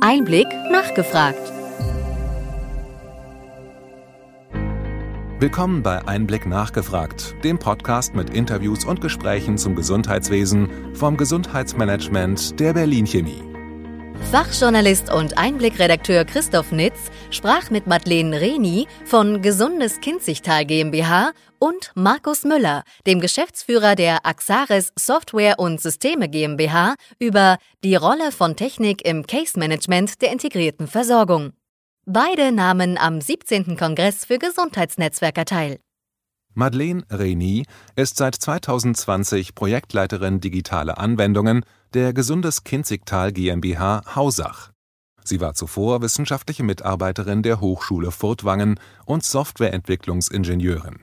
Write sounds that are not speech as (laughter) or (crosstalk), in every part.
Einblick nachgefragt. Willkommen bei Einblick nachgefragt, dem Podcast mit Interviews und Gesprächen zum Gesundheitswesen vom Gesundheitsmanagement der Berlin Chemie. Fachjournalist und Einblickredakteur Christoph Nitz sprach mit Madeleine Reni von Gesundes Kinzigtal GmbH und Markus Müller, dem Geschäftsführer der Axaris Software und Systeme GmbH, über die Rolle von Technik im Case Management der integrierten Versorgung. Beide nahmen am 17. Kongress für Gesundheitsnetzwerker teil. Madeleine Reni ist seit 2020 Projektleiterin digitale Anwendungen der Gesundes Kinzigtal GmbH Hausach. Sie war zuvor wissenschaftliche Mitarbeiterin der Hochschule Furtwangen und Softwareentwicklungsingenieurin.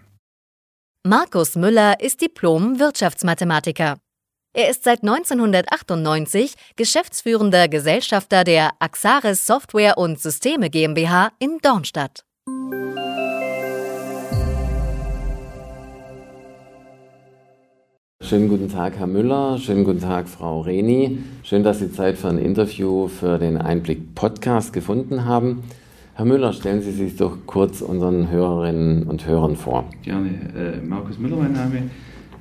Markus Müller ist Diplom-Wirtschaftsmathematiker. Er ist seit 1998 geschäftsführender Gesellschafter der Axaris Software und Systeme GmbH in Dornstadt. Schönen guten Tag, Herr Müller. Schönen guten Tag, Frau Reni. Schön, dass Sie Zeit für ein Interview für den Einblick Podcast gefunden haben. Herr Müller, stellen Sie sich doch kurz unseren Hörerinnen und Hörern vor. Gerne. Äh, Markus Müller, mein Name.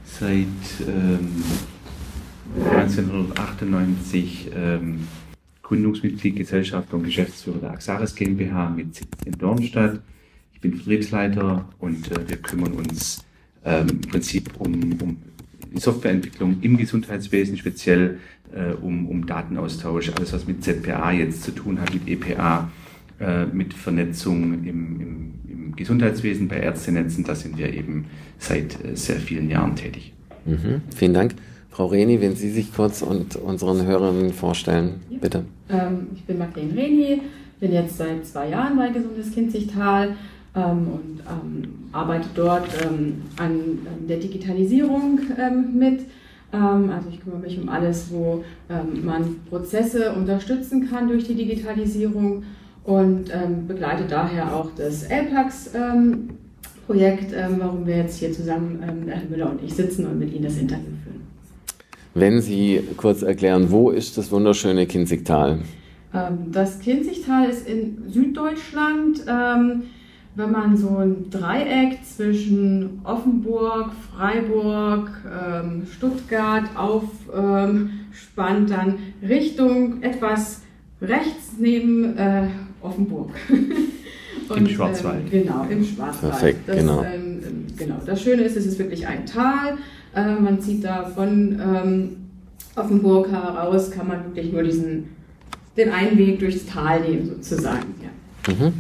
Seit ähm, 1998 ähm, Gründungsmitglied, Gesellschafter und Geschäftsführer der Axaris GmbH mit Sitz in Dornstadt. Ich bin Vertriebsleiter und äh, wir kümmern uns ähm, im Prinzip um, um Softwareentwicklung im Gesundheitswesen, speziell äh, um, um Datenaustausch, alles was mit ZPA jetzt zu tun hat, mit EPA, äh, mit Vernetzung im, im, im, Gesundheitswesen bei Ärztenetzen. Da sind wir eben seit äh, sehr vielen Jahren tätig. Mhm, vielen Dank. Frau Reni, wenn Sie sich kurz und unseren Hörerinnen vorstellen, ja. bitte. Ähm, ich bin Marlene Reni, bin jetzt seit zwei Jahren bei Gesundes Kinzigtal ähm, und ähm, arbeite dort ähm, an, der Digitalisierung ähm, mit. Ähm, also ich kümmere mich um alles, wo man Prozesse unterstützen kann durch die Digitalisierung und begleite daher auch das LPAX-Projekt, warum wir jetzt hier zusammen, Herr Müller und ich, sitzen und mit Ihnen das Interview führen. Wenn Sie kurz erklären, wo ist das wunderschöne Kinzigtal? Das Kinzigtal ist in Süddeutschland wenn man so ein Dreieck zwischen Offenburg, Freiburg, ähm, Stuttgart aufspannt, dann Richtung etwas rechts neben äh, Offenburg. (laughs) Und, Im Schwarzwald. Ähm, genau, im Schwarzwald. Perfekt, das, genau. Ähm, genau. Das Schöne ist, es ist wirklich ein Tal. Äh, man zieht da von ähm, Offenburg heraus, kann man wirklich nur diesen, den einen Weg durchs Tal nehmen, sozusagen. Ja. Mhm.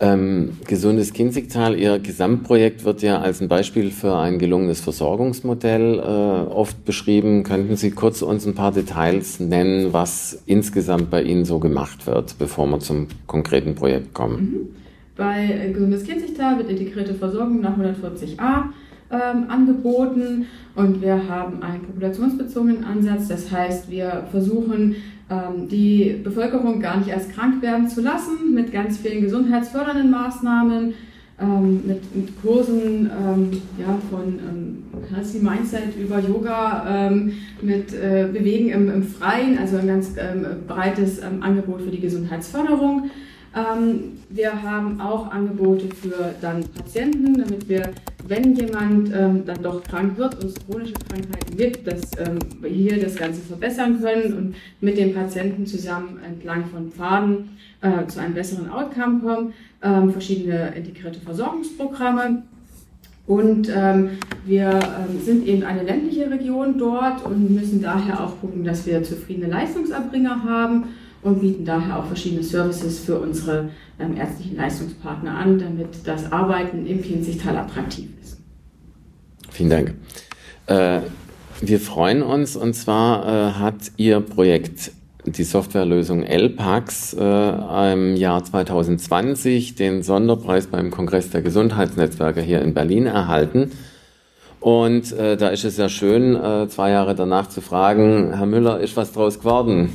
Ähm, Gesundes Kinzigtal, Ihr Gesamtprojekt wird ja als ein Beispiel für ein gelungenes Versorgungsmodell äh, oft beschrieben. Könnten Sie kurz uns ein paar Details nennen, was insgesamt bei Ihnen so gemacht wird, bevor wir zum konkreten Projekt kommen? Mhm. Bei äh, Gesundes Kinzigtal wird integrierte Versorgung nach 140a ähm, angeboten und wir haben einen populationsbezogenen Ansatz. Das heißt, wir versuchen die Bevölkerung gar nicht erst krank werden zu lassen mit ganz vielen gesundheitsfördernden Maßnahmen, ähm, mit, mit, Kursen ähm, ja, von ähm, Healthy Mindset über Yoga, ähm, mit äh, Bewegen im, im, Freien, also ein ganz ähm, breites ähm, Angebot für die Gesundheitsförderung. Wir haben auch Angebote für dann Patienten, damit wir wenn jemand ähm, dann doch krank wird und es chronische Krankheiten gibt, dass ähm, wir hier das Ganze verbessern können und mit den Patienten zusammen entlang von Pfaden äh, zu einem besseren Outcome kommen. Ähm, verschiedene integrierte Versorgungsprogramme. Und ähm, wir ähm, sind eben eine ländliche Region dort und müssen daher auch gucken, dass wir zufriedene Leistungserbringer haben und bieten daher auch verschiedene Services für unsere ähm, ärztlichen Leistungspartner an, damit das Arbeiten im Kinzigtal attraktiv ist. Vielen Dank. Äh, wir freuen uns und zwar äh, hat Ihr Projekt die Softwarelösung LPAX äh, im Jahr 2020 den Sonderpreis beim Kongress der Gesundheitsnetzwerke hier in Berlin erhalten. Und äh, da ist es ja schön, äh, zwei Jahre danach zu fragen, Herr Müller, ist was draus geworden?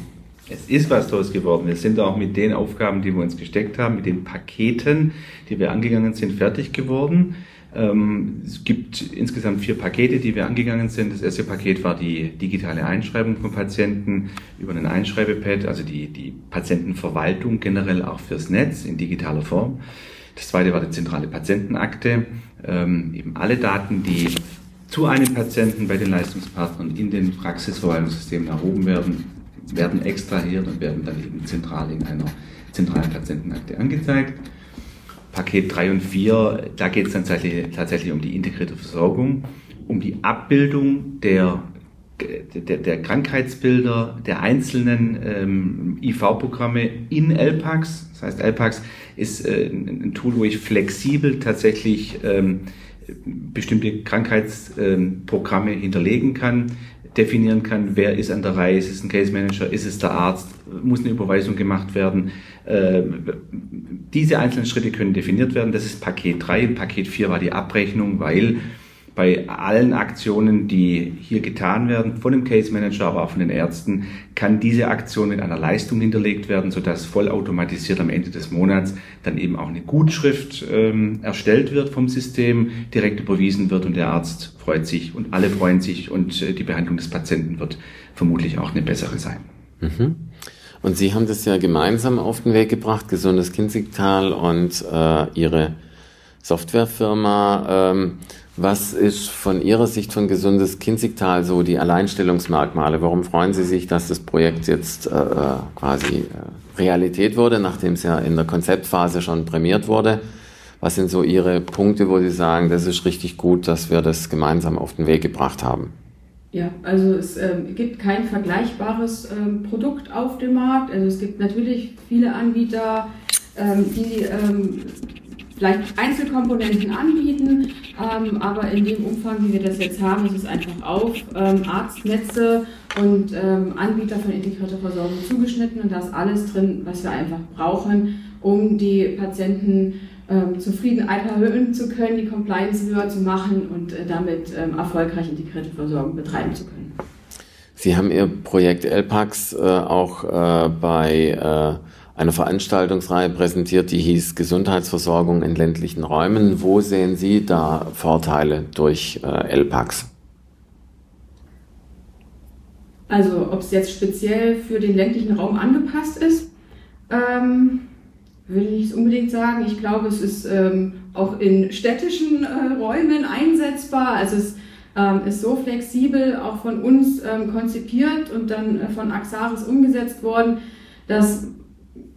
Es ist was draus geworden. Wir sind auch mit den Aufgaben, die wir uns gesteckt haben, mit den Paketen, die wir angegangen sind, fertig geworden. Ähm, es gibt insgesamt vier Pakete, die wir angegangen sind. Das erste Paket war die digitale Einschreibung von Patienten über ein Einschreibepad, also die, die Patientenverwaltung generell auch fürs Netz in digitaler Form. Das zweite war die zentrale Patientenakte, ähm, eben alle Daten, die zu einem Patienten bei den Leistungspartnern in den Praxisverwaltungssystemen erhoben werden, werden extrahiert und werden dann eben zentral in einer zentralen Patientenakte angezeigt. Paket 3 und 4, da geht es dann tatsächlich, tatsächlich um die integrierte Versorgung, um die Abbildung der, der, der Krankheitsbilder der einzelnen ähm, IV-Programme in LPAX. Das heißt, LPAX ist äh, ein Tool, wo ich flexibel tatsächlich ähm, bestimmte Krankheitsprogramme hinterlegen kann, definieren kann, wer ist an der Reihe, ist es ein Case Manager, ist es der Arzt, muss eine Überweisung gemacht werden. Äh, diese einzelnen Schritte können definiert werden. Das ist Paket 3. Paket 4 war die Abrechnung, weil bei allen Aktionen, die hier getan werden, von dem Case Manager, aber auch von den Ärzten, kann diese Aktion mit einer Leistung hinterlegt werden, sodass vollautomatisiert am Ende des Monats dann eben auch eine Gutschrift ähm, erstellt wird vom System, direkt überwiesen wird und der Arzt freut sich und alle freuen sich und äh, die Behandlung des Patienten wird vermutlich auch eine bessere sein. Mhm. Und Sie haben das ja gemeinsam auf den Weg gebracht, Gesundes Kinzigtal und äh, Ihre Softwarefirma. Ähm, was ist von Ihrer Sicht von Gesundes Kinzigtal so die Alleinstellungsmerkmale? Warum freuen Sie sich, dass das Projekt jetzt äh, quasi äh, Realität wurde, nachdem es ja in der Konzeptphase schon prämiert wurde? Was sind so Ihre Punkte, wo Sie sagen, das ist richtig gut, dass wir das gemeinsam auf den Weg gebracht haben? Ja, also es ähm, gibt kein vergleichbares ähm, Produkt auf dem Markt. Also es gibt natürlich viele Anbieter, ähm, die ähm, vielleicht Einzelkomponenten anbieten, ähm, aber in dem Umfang, wie wir das jetzt haben, ist es einfach auf ähm, Arztnetze und ähm, Anbieter von integrierter Versorgung zugeschnitten und da ist alles drin, was wir einfach brauchen, um die Patienten ähm, Zufriedenheit erhöhen zu können, die Compliance höher zu machen und äh, damit ähm, erfolgreich integrierte Versorgung betreiben zu können. Sie haben Ihr Projekt LPAX äh, auch äh, bei äh, eine Veranstaltungsreihe präsentiert, die hieß Gesundheitsversorgung in ländlichen Räumen. Wo sehen Sie da Vorteile durch äh, LPAX? Also ob es jetzt speziell für den ländlichen Raum angepasst ist, ähm, würde ich nicht unbedingt sagen. Ich glaube, es ist ähm, auch in städtischen äh, Räumen einsetzbar. Also es ähm, ist so flexibel auch von uns ähm, konzipiert und dann äh, von Axaris umgesetzt worden, dass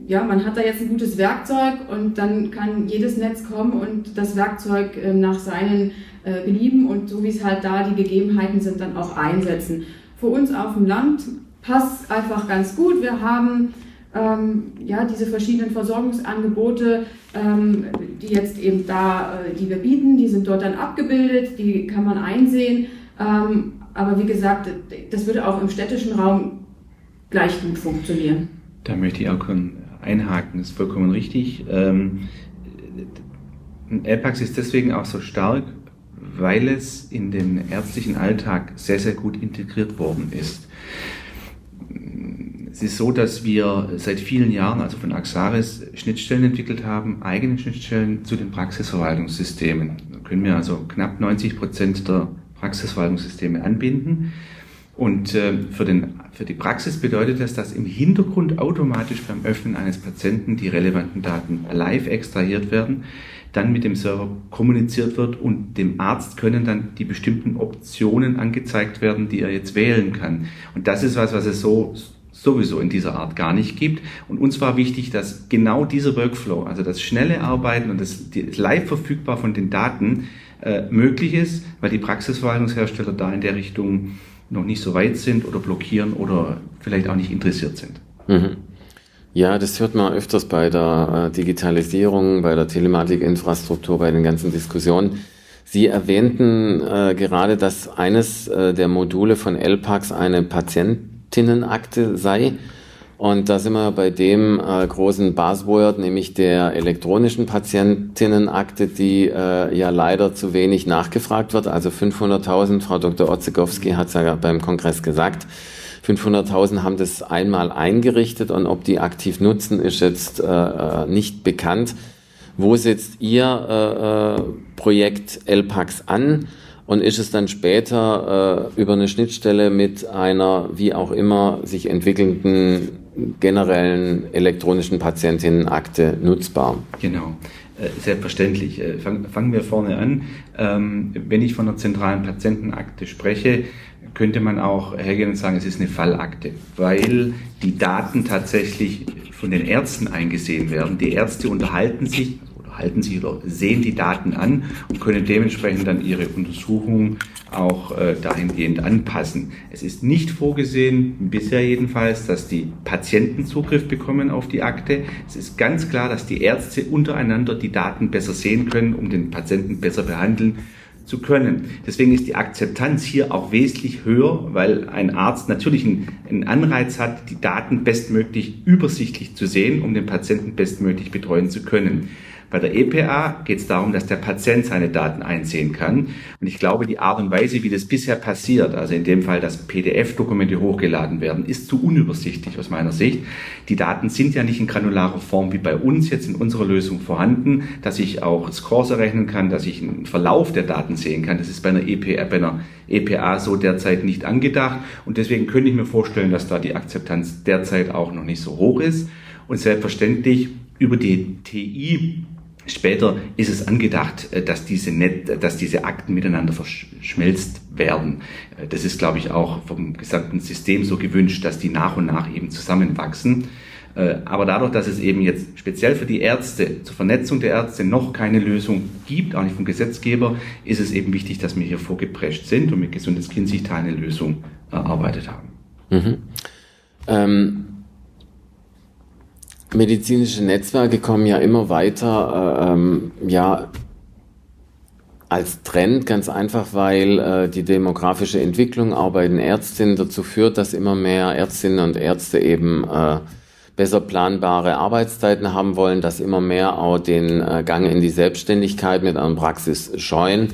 ja, man hat da jetzt ein gutes Werkzeug und dann kann jedes Netz kommen und das Werkzeug äh, nach seinen äh, Belieben und so wie es halt da die Gegebenheiten sind, dann auch einsetzen. Für uns auf dem Land passt einfach ganz gut. Wir haben ähm, ja, diese verschiedenen Versorgungsangebote, ähm, die jetzt eben da, äh, die wir bieten, die sind dort dann abgebildet, die kann man einsehen. Ähm, aber wie gesagt, das würde auch im städtischen Raum gleich gut funktionieren. Da möchte ich auch einhaken, das ist vollkommen richtig. Ähm, LPAX ist deswegen auch so stark, weil es in den ärztlichen Alltag sehr, sehr gut integriert worden ist. Es ist so, dass wir seit vielen Jahren, also von Axaris, Schnittstellen entwickelt haben, eigene Schnittstellen zu den Praxisverwaltungssystemen. Da können wir also knapp 90 Prozent der Praxisverwaltungssysteme anbinden. Und äh, für, den, für die Praxis bedeutet das, dass im Hintergrund automatisch beim Öffnen eines Patienten die relevanten Daten live extrahiert werden, dann mit dem Server kommuniziert wird und dem Arzt können dann die bestimmten Optionen angezeigt werden, die er jetzt wählen kann. Und das ist was, was es so sowieso in dieser Art gar nicht gibt. Und uns war wichtig, dass genau dieser Workflow, also das schnelle Arbeiten und das, das live verfügbar von den Daten äh, möglich ist, weil die Praxisverwaltungshersteller da in der Richtung noch nicht so weit sind oder blockieren oder vielleicht auch nicht interessiert sind. Mhm. Ja, das hört man öfters bei der äh, Digitalisierung, bei der Telematikinfrastruktur, bei den ganzen Diskussionen. Sie erwähnten äh, gerade, dass eines äh, der Module von LPAX eine Patientinnenakte sei. Und da sind wir bei dem äh, großen Buzzword, nämlich der elektronischen Patientinnenakte, die äh, ja leider zu wenig nachgefragt wird. Also 500.000, Frau Dr. Otzegowski hat es ja beim Kongress gesagt, 500.000 haben das einmal eingerichtet und ob die aktiv nutzen, ist jetzt äh, äh nicht bekannt. Wo setzt Ihr äh, äh Projekt LPAX an? Und ist es dann später äh, über eine Schnittstelle mit einer wie auch immer sich entwickelnden generellen elektronischen Patientinnenakte nutzbar? Genau. Äh, selbstverständlich. Äh, fangen wir vorne an. Ähm, wenn ich von einer zentralen Patientenakte spreche, könnte man auch hergehen und sagen, es ist eine Fallakte, weil die Daten tatsächlich von den Ärzten eingesehen werden. Die Ärzte unterhalten sich halten sich oder sehen die Daten an und können dementsprechend dann ihre Untersuchungen auch äh, dahingehend anpassen. Es ist nicht vorgesehen, bisher jedenfalls, dass die Patienten Zugriff bekommen auf die Akte. Es ist ganz klar, dass die Ärzte untereinander die Daten besser sehen können, um den Patienten besser behandeln zu können. Deswegen ist die Akzeptanz hier auch wesentlich höher, weil ein Arzt natürlich einen, Anreiz hat, die Daten bestmöglich übersichtlich zu sehen, um den Patienten bestmöglich betreuen zu können. Bei der EPA geht es darum, dass der Patient seine Daten einsehen kann. Und ich glaube, die Art und Weise, wie das bisher passiert, also in dem Fall, dass PDF-Dokumente hochgeladen werden, ist zu unübersichtlich aus meiner Sicht. Die Daten sind ja nicht in granularer Form wie bei uns jetzt in unserer Lösung vorhanden, dass ich auch Scores errechnen kann, dass ich einen Verlauf der Daten sehen kann. Das ist bei einer EPA, bei einer EPA so derzeit nicht angedacht. Und deswegen könnte ich mir vorstellen, dass da die Akzeptanz derzeit auch noch nicht so hoch ist. Und selbstverständlich über die TI Später ist es angedacht, äh, dass diese, Net, dass diese Akten miteinander verschmelzt werden. Äh, das ist, glaube ich, auch vom gesamten System so gewünscht, dass die nach und nach eben zusammenwachsen. Äh, aber dadurch, dass es eben jetzt speziell für die Ärzte zur Vernetzung der Ärzte noch keine Lösung gibt, auch nicht vom Gesetzgeber, ist es eben wichtig, dass wir hier vorgeprescht sind und mit gesundes Kind sich da eine Lösung erarbeitet haben. Mhm. Ähm medizinische Netzwerke kommen ja immer weiter, äh, ähm, ja, als Trend ganz einfach, weil äh, die demografische Entwicklung auch bei den Ärztinnen dazu führt, dass immer mehr Ärztinnen und Ärzte eben äh, besser planbare Arbeitszeiten haben wollen, dass immer mehr auch den äh, Gang in die Selbstständigkeit mit einer Praxis scheuen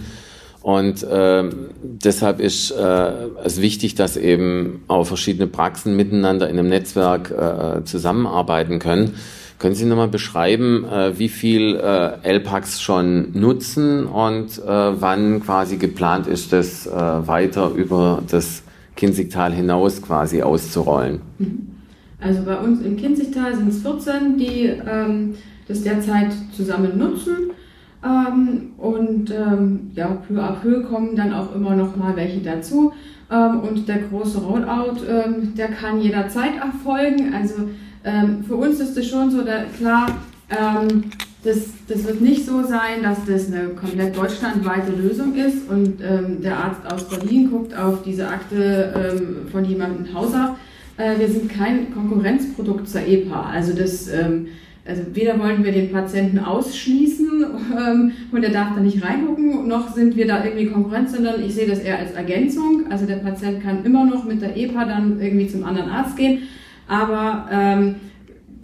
und äh, deshalb ist äh, es wichtig, dass eben auch verschiedene Praxen miteinander in einem Netzwerk äh, zusammenarbeiten können. Können Sie nochmal beschreiben, äh, wie viel äh, LPACs schon nutzen und äh, wann quasi geplant ist, das äh, weiter über das Kinzigtal hinaus quasi auszurollen? Mhm. Also bei uns im Kinzigtal sind es 14, die ähm, das derzeit zusammen nutzen. Ähm, und ähm, ja, peu à peu kommen dann auch immer noch mal welche dazu. Ähm, und der große Rollout, ähm, der kann jederzeit erfolgen. Also ähm, für uns ist es schon so, da, klar, ähm, das, das wird nicht so sein, dass das eine komplett deutschlandweite Lösung ist und der Arzt aus Berlin guckt auf diese Akte von jemandem Hausach. Äh, wir sind kein Konkurrenzprodukt zur EPA. Also das also weder wollen wir den Patienten ausschließen ähm, und er darf da nicht reingucken, noch sind wir da irgendwie Konkurrenz, sondern ich sehe das eher als Ergänzung. Also der Patient kann immer noch mit der EPA dann irgendwie zum anderen Arzt gehen, aber ähm,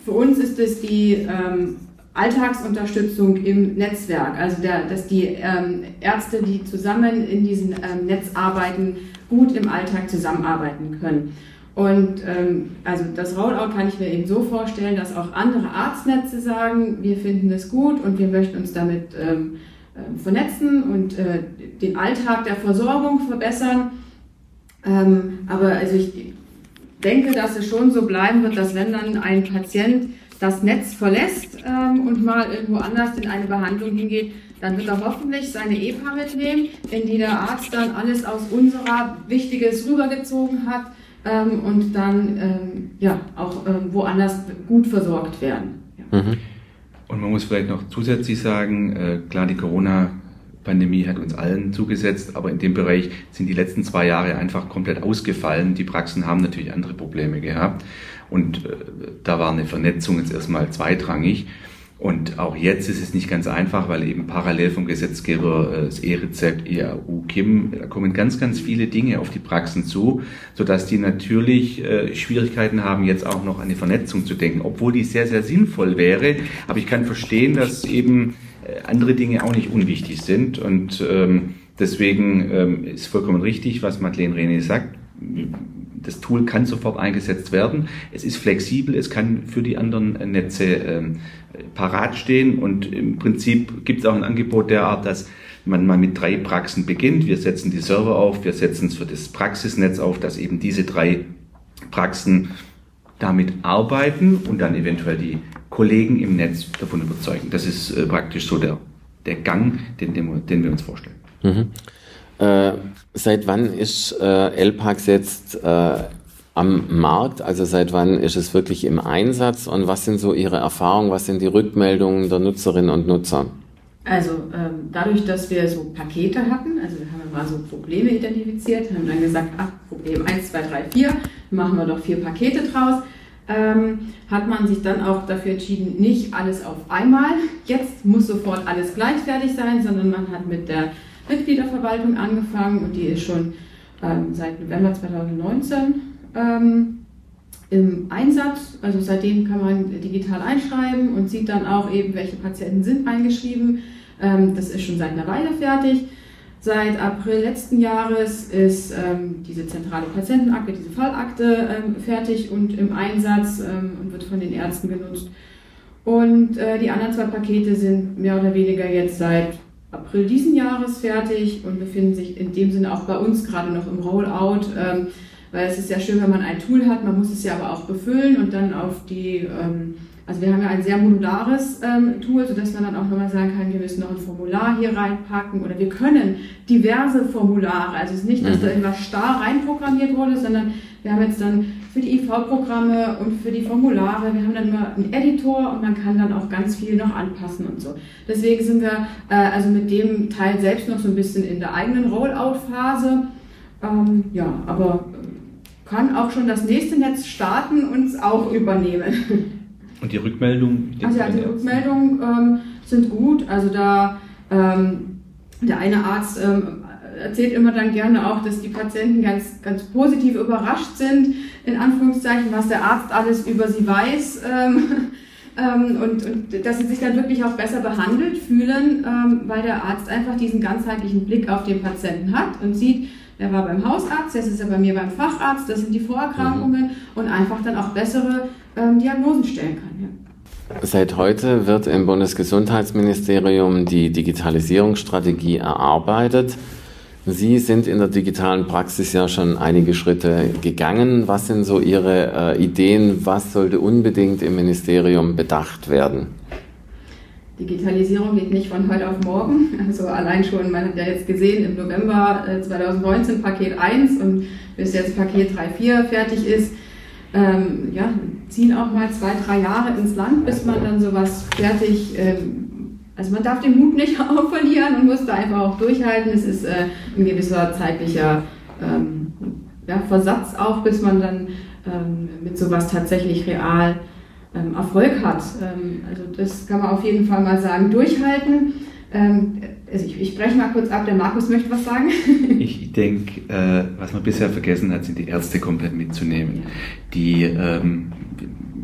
für uns ist es die ähm, Alltagsunterstützung im Netzwerk, also der, dass die ähm, Ärzte, die zusammen in diesem ähm, Netz arbeiten, gut im Alltag zusammenarbeiten können. Und ähm, also das Rollout kann ich mir eben so vorstellen, dass auch andere Arztnetze sagen, wir finden das gut und wir möchten uns damit ähm, äh, vernetzen und äh, den Alltag der Versorgung verbessern. Ähm, aber also ich denke, dass es schon so bleiben wird, dass wenn dann ein Patient das Netz verlässt ähm, und mal irgendwo anders in eine Behandlung hingeht, dann wird er hoffentlich seine EPA mitnehmen, in die der Arzt dann alles aus unserer Wichtiges rübergezogen hat ähm, und dann ähm, ja, auch ähm, woanders gut versorgt werden. Ja. Mhm. Und man muss vielleicht noch zusätzlich sagen, äh, klar, die Corona Pandemie hat uns allen zugesetzt, aber in dem Bereich sind die letzten zwei Jahre einfach komplett ausgefallen. Die Praxen haben natürlich andere Probleme gehabt und äh, da war eine Vernetzung jetzt erstmal zweitrangig. Und auch jetzt ist es nicht ganz einfach, weil eben parallel vom Gesetzgeber äh, das E-Rezept, EAU, KIM, da kommen ganz, ganz viele Dinge auf die Praxen zu, sodass die natürlich äh, Schwierigkeiten haben, jetzt auch noch an eine Vernetzung zu denken, obwohl die sehr, sehr sinnvoll wäre. Aber ich kann verstehen, dass eben äh, andere Dinge auch nicht unwichtig sind. Und ähm, deswegen ähm, ist vollkommen richtig, was Madeleine René sagt das Tool kann sofort eingesetzt werden. Es ist flexibel, es kann für die anderen Netze ähm, parat stehen und im Prinzip gibt es auch ein Angebot der Art, dass man mal mit drei Praxen beginnt. Wir setzen die Server auf, wir setzen es für das Praxisnetz auf, dass eben diese drei Praxen damit arbeiten und dann eventuell die Kollegen im Netz davon überzeugen. Das ist äh, praktisch so der, der Gang, den, den, den wir uns vorstellen. Mhm. Äh, seit wann ist äh, LPAX jetzt äh, am Markt? Also seit wann ist es wirklich im Einsatz und was sind so Ihre Erfahrungen, was sind die Rückmeldungen der Nutzerinnen und Nutzer? Also ähm, dadurch, dass wir so Pakete hatten, also wir haben mal so Probleme identifiziert, haben dann gesagt, ach, Problem 1, 2, 3, 4, machen wir doch vier Pakete draus, ähm, hat man sich dann auch dafür entschieden, nicht alles auf einmal, jetzt muss sofort alles gleichwertig sein, sondern man hat mit der Mitgliederverwaltung angefangen und die ist schon ähm, seit November 2019 ähm, im Einsatz. Also seitdem kann man digital einschreiben und sieht dann auch eben, welche Patienten sind eingeschrieben. Ähm, das ist schon seit einer Weile fertig. Seit April letzten Jahres ist ähm, diese zentrale Patientenakte, diese Fallakte ähm, fertig und im Einsatz ähm, und wird von den Ärzten genutzt. Und äh, die anderen zwei Pakete sind mehr oder weniger jetzt seit April diesen Jahres fertig und befinden sich in dem Sinne auch bei uns gerade noch im Rollout. Ähm, weil es ist ja schön, wenn man ein Tool hat, man muss es ja aber auch befüllen und dann auf die ähm, also wir haben ja ein sehr modulares ähm, Tool, sodass man dann auch nochmal sagen kann, wir müssen noch ein Formular hier reinpacken oder wir können diverse Formulare. Also es ist nicht, dass mhm. da irgendwas starr reinprogrammiert wurde, sondern wir haben jetzt dann für die IV-Programme und für die Formulare, wir haben dann immer einen Editor und man kann dann auch ganz viel noch anpassen und so. Deswegen sind wir äh, also mit dem Teil selbst noch so ein bisschen in der eigenen Rollout-Phase. Ähm, ja, aber kann auch schon das nächste Netz starten und es auch übernehmen. (laughs) Und die Rückmeldungen? Also ja, die Rückmeldungen ähm, sind gut. Also da ähm, der eine Arzt ähm, erzählt immer dann gerne auch, dass die Patienten ganz, ganz positiv überrascht sind, in Anführungszeichen, was der Arzt alles über sie weiß. Ähm, (laughs) ähm, und, und dass sie sich dann wirklich auch besser behandelt fühlen, ähm, weil der Arzt einfach diesen ganzheitlichen Blick auf den Patienten hat und sieht, der war beim Hausarzt, jetzt ist er bei mir beim Facharzt, das sind die Vorerkrankungen mhm. und einfach dann auch bessere ähm, Diagnosen stellen kann. Ja. Seit heute wird im Bundesgesundheitsministerium die Digitalisierungsstrategie erarbeitet. Sie sind in der digitalen Praxis ja schon einige Schritte gegangen. Was sind so Ihre äh, Ideen? Was sollte unbedingt im Ministerium bedacht werden? Digitalisierung geht nicht von heute auf morgen. Also allein schon, man hat ja jetzt gesehen, im November 2019 äh, Paket 1 und bis jetzt Paket 3, 4 fertig ist, ähm, ja, ziehen auch mal zwei, drei Jahre ins Land, bis man dann sowas fertig, ähm, also man darf den Mut nicht (laughs) auch verlieren und muss da einfach auch durchhalten. Es ist äh, ein gewisser zeitlicher ähm, ja, Versatz auch, bis man dann ähm, mit sowas tatsächlich real ähm, Erfolg hat. Ähm, also das kann man auf jeden Fall mal sagen, durchhalten. Ähm, also ich, ich breche mal kurz ab, der Markus möchte was sagen. (laughs) ich denke, äh, was man bisher vergessen hat, sind die Ärzte komplett mitzunehmen. Ja. Die, ähm,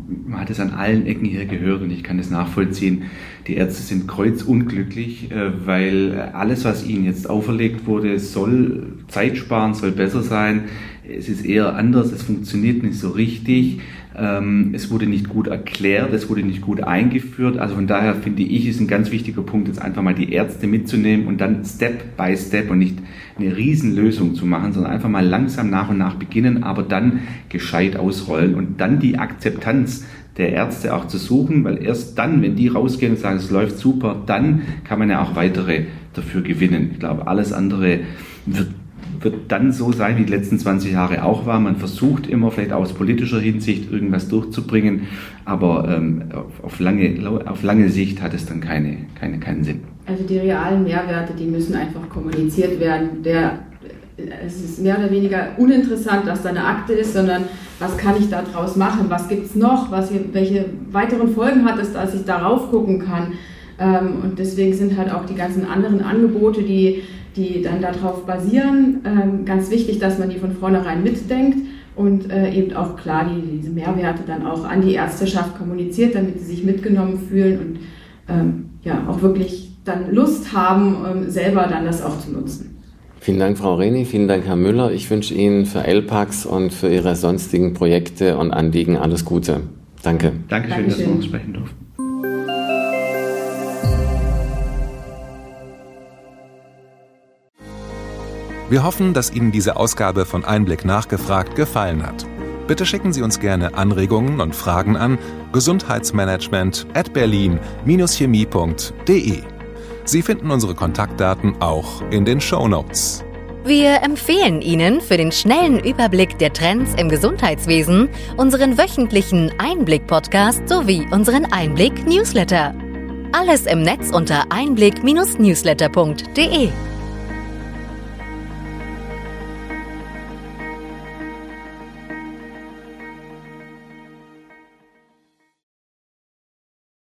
man hat es an allen Ecken hier gehört und ich kann es nachvollziehen. Die Ärzte sind kreuzunglücklich, äh, weil alles, was ihnen jetzt auferlegt wurde, soll Zeit sparen, soll besser sein. Es ist eher anders, es funktioniert nicht so richtig. Ähm, es wurde nicht gut erklärt, es wurde nicht gut eingeführt. Also von daher finde ich, ist ein ganz wichtiger Punkt, jetzt einfach mal die Ärzte mitzunehmen und dann Step by Step und nicht eine Riesenlösung zu machen, sondern einfach mal langsam nach und nach beginnen, aber dann gescheit ausrollen und dann die Akzeptanz der Ärzte auch zu suchen, weil erst dann, wenn die rausgehen und sagen, es läuft super, dann kann man ja auch weitere dafür gewinnen. Ich glaube, alles andere wird wird dann so sein, wie die letzten 20 Jahre auch war. Man versucht immer vielleicht aus politischer Hinsicht irgendwas durchzubringen, aber ähm, auf, lange, auf lange Sicht hat es dann keine, keine, keinen Sinn. Also die realen Mehrwerte, die müssen einfach kommuniziert werden. Der, es ist mehr oder weniger uninteressant, dass da eine Akte ist, sondern was kann ich daraus machen, was gibt es noch, was, welche weiteren Folgen hat es, dass ich darauf gucken kann. Ähm, und deswegen sind halt auch die ganzen anderen Angebote, die die dann darauf basieren. Ähm, ganz wichtig, dass man die von vornherein mitdenkt und äh, eben auch klar die, diese Mehrwerte dann auch an die Ärzteschaft kommuniziert, damit sie sich mitgenommen fühlen und ähm, ja auch wirklich dann Lust haben, ähm, selber dann das auch zu nutzen. Vielen Dank, Frau Reni, vielen Dank, Herr Müller. Ich wünsche Ihnen für LPAX und für Ihre sonstigen Projekte und Anliegen alles Gute. Danke. Dankeschön, Dankeschön. dass wir uns sprechen durften. Wir hoffen, dass Ihnen diese Ausgabe von Einblick nachgefragt gefallen hat. Bitte schicken Sie uns gerne Anregungen und Fragen an gesundheitsmanagement at berlin-chemie.de. Sie finden unsere Kontaktdaten auch in den Show Notes. Wir empfehlen Ihnen für den schnellen Überblick der Trends im Gesundheitswesen unseren wöchentlichen Einblick-Podcast sowie unseren Einblick-Newsletter. Alles im Netz unter einblick-newsletter.de.